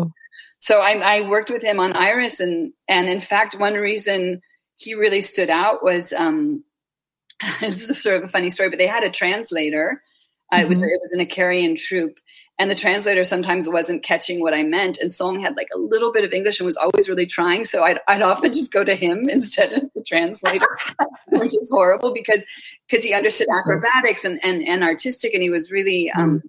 Oh. So I, I worked with him on Iris. And, and in fact, one reason he really stood out was, um, this is sort of a funny story, but they had a translator. Uh, mm-hmm. It was it was an Icarian troupe, and the translator sometimes wasn't catching what I meant. And Song had like a little bit of English and was always really trying. So I'd, I'd often just go to him instead of the translator, which is horrible because because he understood acrobatics and, and, and artistic and he was really um,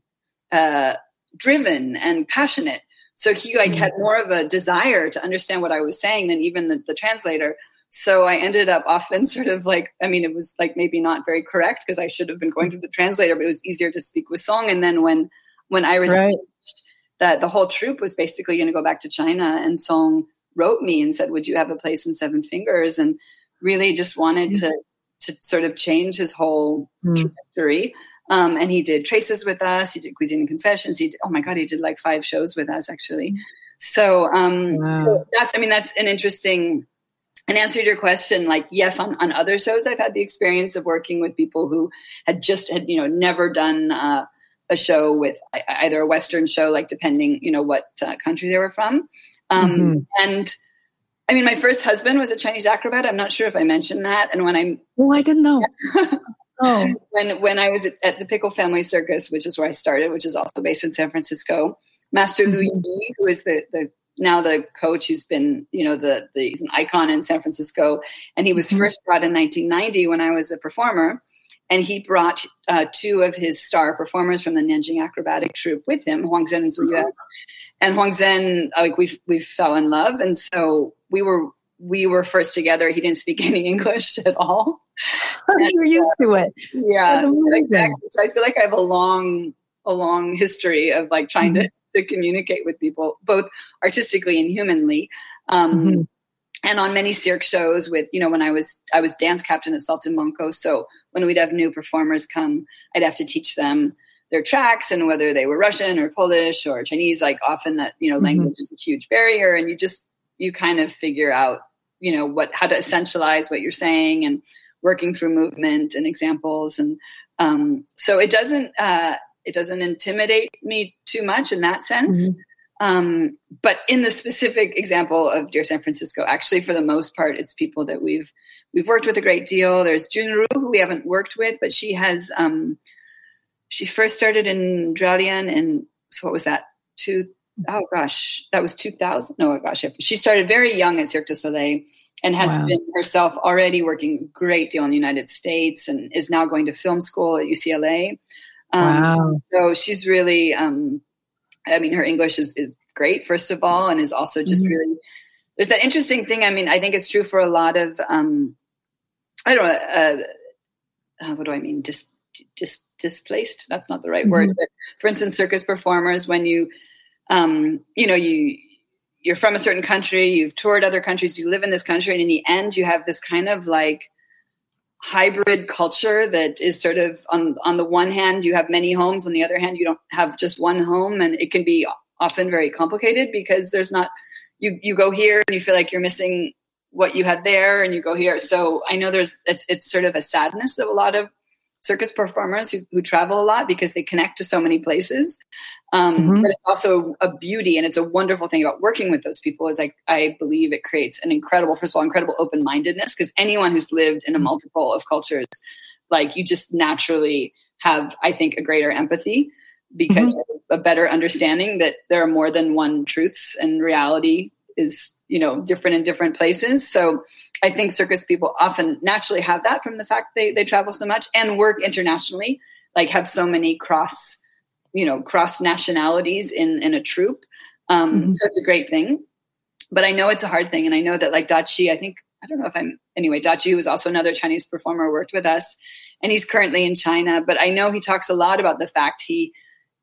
uh, driven and passionate. So he like had more of a desire to understand what I was saying than even the, the translator. So I ended up often sort of like, I mean, it was like maybe not very correct because I should have been going through the translator, but it was easier to speak with Song. And then when when I right. that the whole troupe was basically going to go back to China, and Song wrote me and said, "Would you have a place in Seven Fingers?" and really just wanted mm-hmm. to to sort of change his whole mm-hmm. trajectory. Um, and he did traces with us. He did cuisine and confessions. He did, oh my god, he did like five shows with us actually. So, um, wow. so that's I mean that's an interesting and answer to your question like yes on, on other shows i've had the experience of working with people who had just had you know never done uh, a show with either a western show like depending you know what uh, country they were from um, mm-hmm. and i mean my first husband was a chinese acrobat i'm not sure if i mentioned that and when i'm oh i didn't know oh when when i was at, at, the pickle family circus which is where i started which is also based in san francisco master mm-hmm. Lu Yi, who is the the now the coach who's been, you know, the, the he's an icon in San Francisco. And he was mm-hmm. first brought in 1990 when I was a performer. And he brought uh, two of his star performers from the Nanjing Acrobatic Troupe with him, Huang Zhen and Zhu Yue. Mm-hmm. And Huang Zhen, like we we fell in love, and so we were we were first together. He didn't speak any English at all. You're used to it. Yeah, exactly. So I feel like I have a long a long history of like trying mm-hmm. to to communicate with people, both artistically and humanly. Um, mm-hmm. And on many cirque shows, with you know, when I was I was dance captain at Saltimbanco, so when we'd have new performers come, I'd have to teach them their tracks and whether they were Russian or Polish or Chinese. Like often that you know, mm-hmm. language is a huge barrier, and you just you kind of figure out you know what how to essentialize what you're saying and working through movement and examples and um, so it doesn't uh, it doesn't intimidate me too much in that sense. Mm-hmm. Um, but in the specific example of Dear San Francisco, actually, for the most part, it's people that we've we've worked with a great deal. There's Junru, who we haven't worked with, but she has um, she first started in Dalian, and so what was that? Two oh gosh, that was 2000. No, gosh, she started very young at Cirque du Soleil and has wow. been herself already working a great deal in the United States and is now going to film school at UCLA. Um, wow. So she's really, um, I mean, her English is, is great, first of all, and is also just mm-hmm. really, there's that interesting thing. I mean, I think it's true for a lot of, um, I don't know, uh, uh, what do I mean? Dis, dis, displaced? That's not the right mm-hmm. word. But for instance, circus performers, when you, um, you know, you, you're from a certain country, you've toured other countries, you live in this country, and in the end, you have this kind of like hybrid culture that is sort of on on the one hand you have many homes on the other hand you don't have just one home and it can be often very complicated because there's not you you go here and you feel like you're missing what you had there and you go here. So i know there's it's, it's sort of a sadness of a lot of circus performers who, who travel a lot because they connect to so many places um, mm-hmm. But it's also a beauty and it's a wonderful thing about working with those people is like I believe it creates an incredible, first of all, incredible open mindedness because anyone who's lived in a mm-hmm. multiple of cultures, like you just naturally have, I think, a greater empathy because mm-hmm. a better understanding that there are more than one truths and reality is you know different in different places so i think circus people often naturally have that from the fact they, they travel so much and work internationally like have so many cross you know cross nationalities in in a troupe um mm-hmm. so it's a great thing but i know it's a hard thing and i know that like dachi i think i don't know if i'm anyway dachi was also another chinese performer worked with us and he's currently in china but i know he talks a lot about the fact he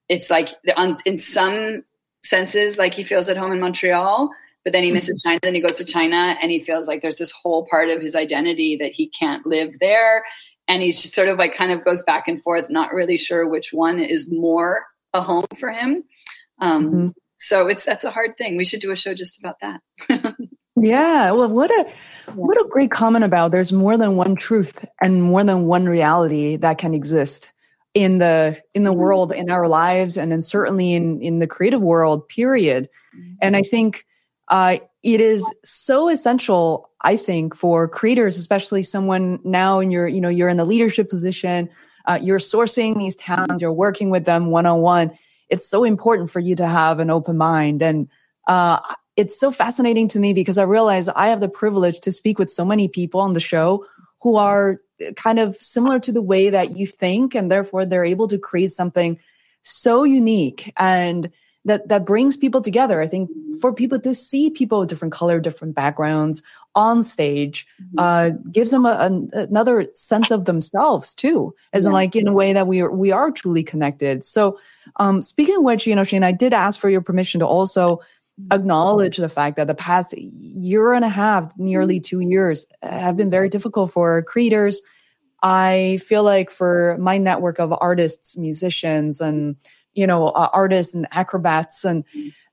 it's like on, in some senses like he feels at home in montreal but then he mm-hmm. misses China. Then he goes to China and he feels like there's this whole part of his identity that he can't live there and he's just sort of like kind of goes back and forth, not really sure which one is more a home for him. Um, mm-hmm. So it's that's a hard thing. We should do a show just about that. yeah, well, what a what a great comment about there's more than one truth and more than one reality that can exist in the in the mm-hmm. world in our lives and then certainly in in the creative world period mm-hmm. and i think uh, it is so essential i think for creators especially someone now in your you know you're in the leadership position uh, you're sourcing these talents you're working with them one-on-one. It's so important for you to have an open mind. And uh, it's so fascinating to me because i realize i have the privilege to speak with so many people on the show who are kind of similar to the way that you think and therefore they're able to create something so unique. And that that brings people together i think for people to see people of different color different backgrounds on stage mm-hmm. uh, gives them a, a, another sense of themselves too as yeah. in like in a way that we are we are truly connected so um, speaking of which you know shane i did ask for your permission to also mm-hmm. acknowledge the fact that the past year and a half nearly mm-hmm. two years have been very difficult for creators i feel like for my network of artists musicians and you know uh, artists and acrobats and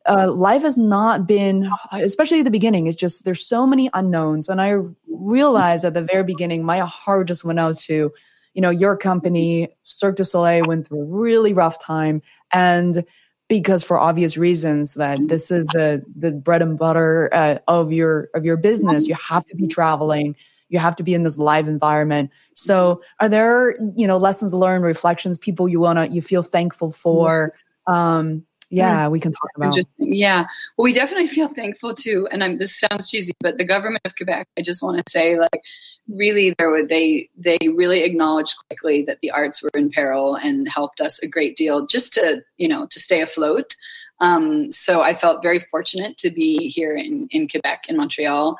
uh, life has not been, especially at the beginning, it's just there's so many unknowns. And I realized at the very beginning, my heart just went out to, you know, your company, Cirque du Soleil went through a really rough time. And because for obvious reasons that this is the the bread and butter uh, of your of your business you have to be traveling you have to be in this live environment so are there you know lessons learned reflections people you want to you feel thankful for um yeah, we can talk about. Yeah, well, we definitely feel thankful too. And I'm, this sounds cheesy, but the government of Quebec, I just want to say, like, really, there were they they really acknowledged quickly that the arts were in peril and helped us a great deal just to you know to stay afloat. Um, so I felt very fortunate to be here in in Quebec in Montreal,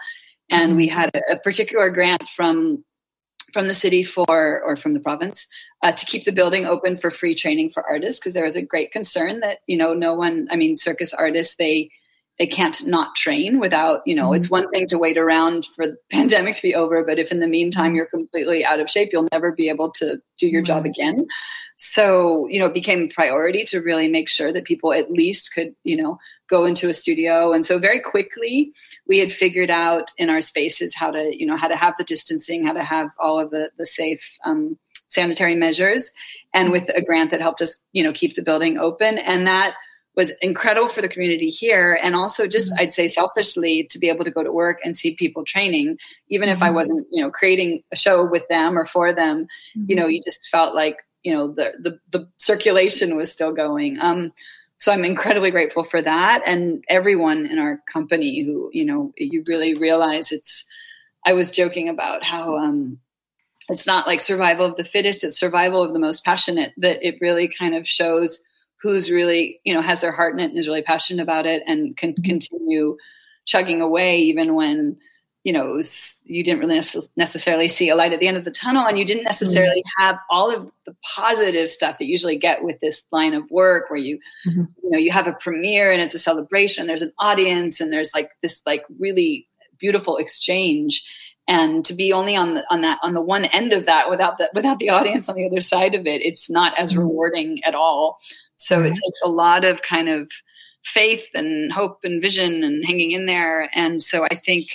and we mm-hmm. had a, a particular grant from from the city for or from the province uh, to keep the building open for free training for artists because there was a great concern that you know no one i mean circus artists they they can't not train without you know mm-hmm. it's one thing to wait around for the pandemic to be over but if in the meantime mm-hmm. you're completely out of shape you'll never be able to do your job again so you know it became a priority to really make sure that people at least could you know go into a studio and so very quickly we had figured out in our spaces how to you know how to have the distancing how to have all of the the safe um, sanitary measures and with a grant that helped us you know keep the building open and that was incredible for the community here and also just mm-hmm. i'd say selfishly to be able to go to work and see people training even if i mm-hmm. wasn't you know creating a show with them or for them mm-hmm. you know you just felt like you know the the, the circulation was still going um so i'm incredibly grateful for that and everyone in our company who you know you really realize it's i was joking about how um it's not like survival of the fittest it's survival of the most passionate that it really kind of shows who's really you know has their heart in it and is really passionate about it and can mm-hmm. continue chugging away even when you know was, you didn't really necessarily see a light at the end of the tunnel and you didn't necessarily mm-hmm. have all of the positive stuff that you usually get with this line of work where you mm-hmm. you know you have a premiere and it's a celebration there's an audience and there's like this like really beautiful exchange and to be only on the on that on the one end of that without the without the audience on the other side of it it's not as mm-hmm. rewarding at all so it takes a lot of kind of faith and hope and vision and hanging in there and so i think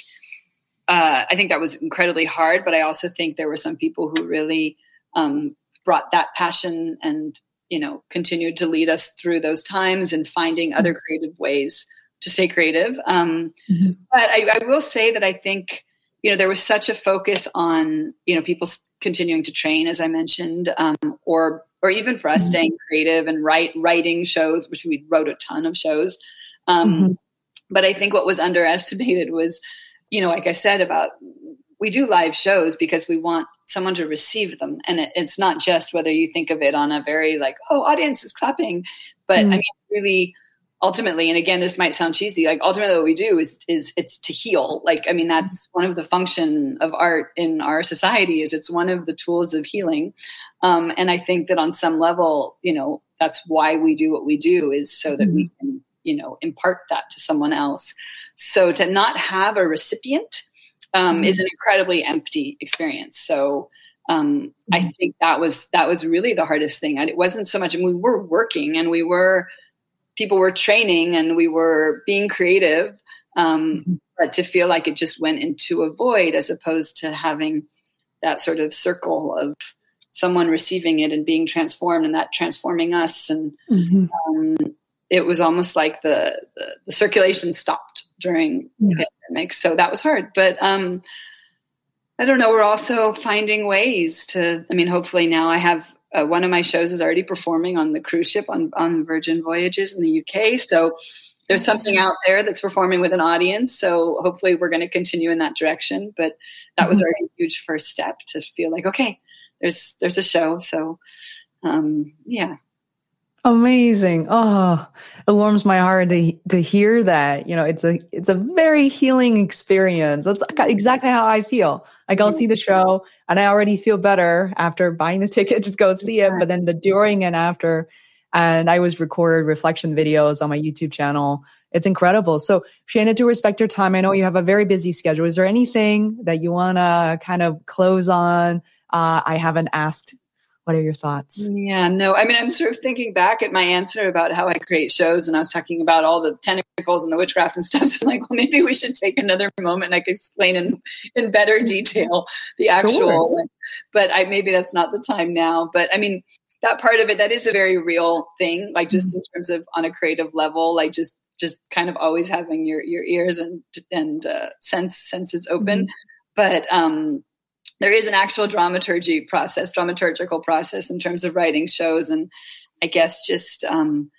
uh, i think that was incredibly hard but i also think there were some people who really um, brought that passion and you know continued to lead us through those times and finding other mm-hmm. creative ways to stay creative um, mm-hmm. but I, I will say that i think you know there was such a focus on you know people continuing to train as i mentioned um, or or even for us mm-hmm. staying creative and write writing shows which we wrote a ton of shows um, mm-hmm. but i think what was underestimated was you know like i said about we do live shows because we want someone to receive them. And it, it's not just whether you think of it on a very like oh audience is clapping. But mm-hmm. i mean really ultimately and again this might sound cheesy like ultimately what we do is is it's to heal. Like i mean that's one of the function of art in our society is it's one of the tools of healing. Um, and i think that on some level you know that's why we do what we do is so that we mm-hmm. can you know impart that to someone else so to not have a recipient um, mm-hmm. is an incredibly empty experience so um, I mm-hmm. think that was that was really the hardest thing. And it wasn't so much, and we were working and we were people were training and we were being creative um, mm-hmm. but to feel like it just went into a void as opposed to having that sort of circle of someone receiving it and being transformed and that transforming us and mm-hmm. um, it was almost like the, the, the circulation stopped during yeah. the pandemic so that was hard but um, i don't know we're also finding ways to i mean hopefully now i have uh, one of my shows is already performing on the cruise ship on, on Virgin Voyages in the UK. So there's something out there that's performing with an audience. So hopefully we're going to continue in that direction. But that was mm-hmm. already a huge first step to feel like, okay, there's there's a show. So um, yeah. Amazing. Oh, it warms my heart to to hear that. You know, it's a it's a very healing experience. That's exactly how I feel. I go see the show and I already feel better after buying the ticket, just go see it. But then the during and after, and I was recorded reflection videos on my YouTube channel. It's incredible. So, Shana, to respect your time, I know you have a very busy schedule. Is there anything that you want to kind of close on? Uh, I haven't asked what are your thoughts? Yeah, no, I mean, I'm sort of thinking back at my answer about how I create shows, and I was talking about all the tentacles and the witchcraft and stuff. So, like, well, maybe we should take another moment and I could explain in in better detail the actual. Sure. Like, but I maybe that's not the time now. But I mean, that part of it that is a very real thing. Like, just mm-hmm. in terms of on a creative level, like just just kind of always having your your ears and and uh, sense senses open. Mm-hmm. But um, there is an actual dramaturgy process, dramaturgical process in terms of writing shows, and I guess just um,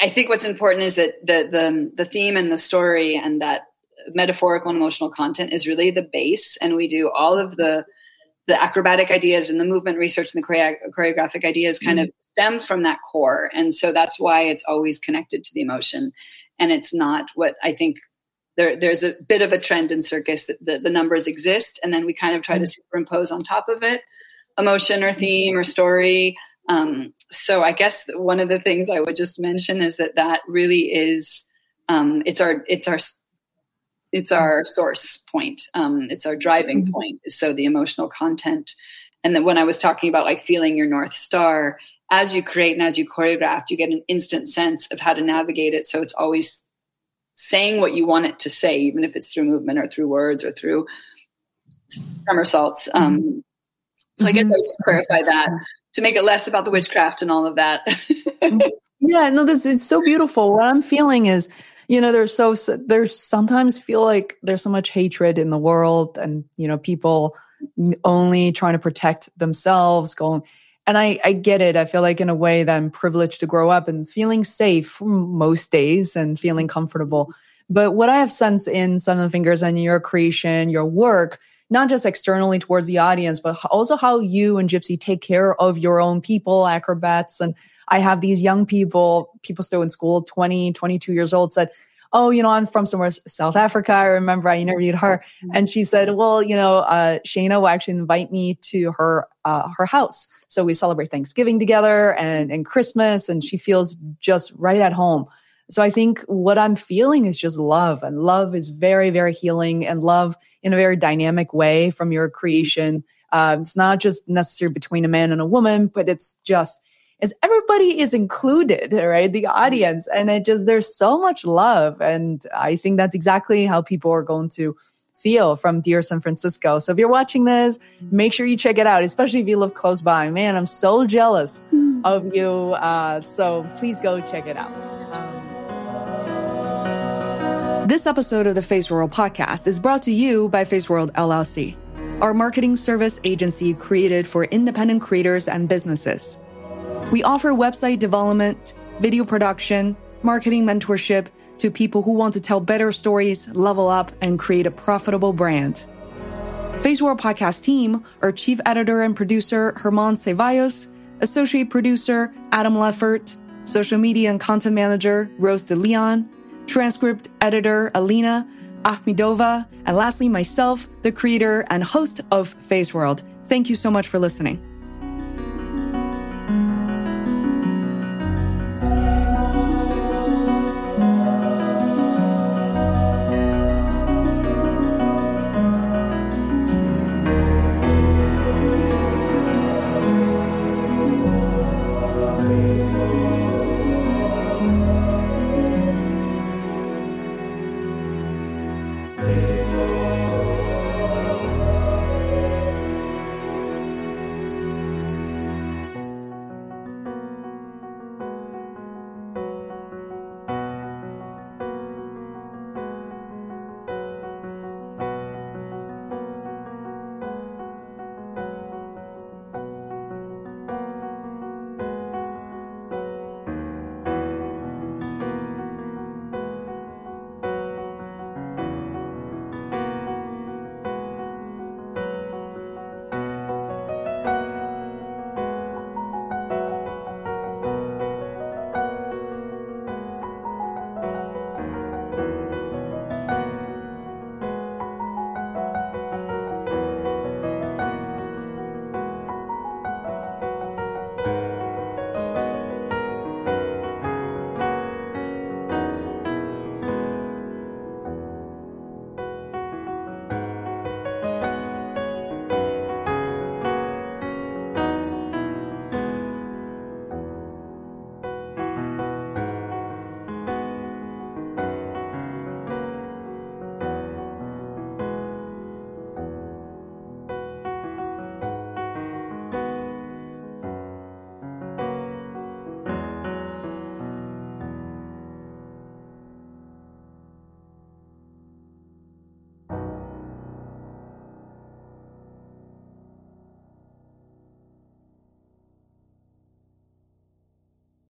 I think what's important is that the the the theme and the story and that metaphorical and emotional content is really the base, and we do all of the the acrobatic ideas and the movement research and the choreographic ideas kind mm-hmm. of stem from that core, and so that's why it's always connected to the emotion, and it's not what I think there, there's a bit of a trend in circus that the, the numbers exist, and then we kind of try to mm-hmm. superimpose on top of it emotion or theme or story. Um, so I guess one of the things I would just mention is that that really is um, it's our it's our it's our source point. Um, it's our driving mm-hmm. point. So the emotional content, and then when I was talking about like feeling your north star, as you create and as you choreograph, you get an instant sense of how to navigate it. So it's always saying what you want it to say, even if it's through movement or through words or through somersaults. Um, mm-hmm. so I guess I would just clarify that to make it less about the witchcraft and all of that. Mm-hmm. yeah, no, this it's so beautiful. What I'm feeling is, you know, there's so there's sometimes feel like there's so much hatred in the world, and you know, people only trying to protect themselves, going and I, I get it. I feel like in a way that I'm privileged to grow up and feeling safe most days and feeling comfortable. But what I have sensed in Seven Fingers and your creation, your work, not just externally towards the audience, but also how you and Gypsy take care of your own people, acrobats. And I have these young people, people still in school, 20, 22 years old, said, Oh, you know, I'm from somewhere, South Africa. I remember I interviewed her and she said, Well, you know, uh, Shana will actually invite me to her, uh, her house so we celebrate Thanksgiving together and, and Christmas, and she feels just right at home. So I think what I'm feeling is just love, and love is very, very healing, and love in a very dynamic way from your creation. Uh, it's not just necessary between a man and a woman, but it's just as everybody is included, right? The audience, and it just there's so much love, and I think that's exactly how people are going to feel from Dear San Francisco. So if you're watching this, make sure you check it out, especially if you live close by. Man, I'm so jealous of you. Uh, so please go check it out. Um, this episode of the Feisworld podcast is brought to you by Feisworld LLC, our marketing service agency created for independent creators and businesses. We offer website development, video production, marketing mentorship, to people who want to tell better stories, level up, and create a profitable brand. Feisworld Podcast team are Chief Editor and Producer Herman Ceballos, Associate Producer Adam Leffert, Social Media and Content Manager Rose de Leon, Transcript Editor Alina Ahmedova, and lastly myself, the creator and host of Feisworld. Thank you so much for listening.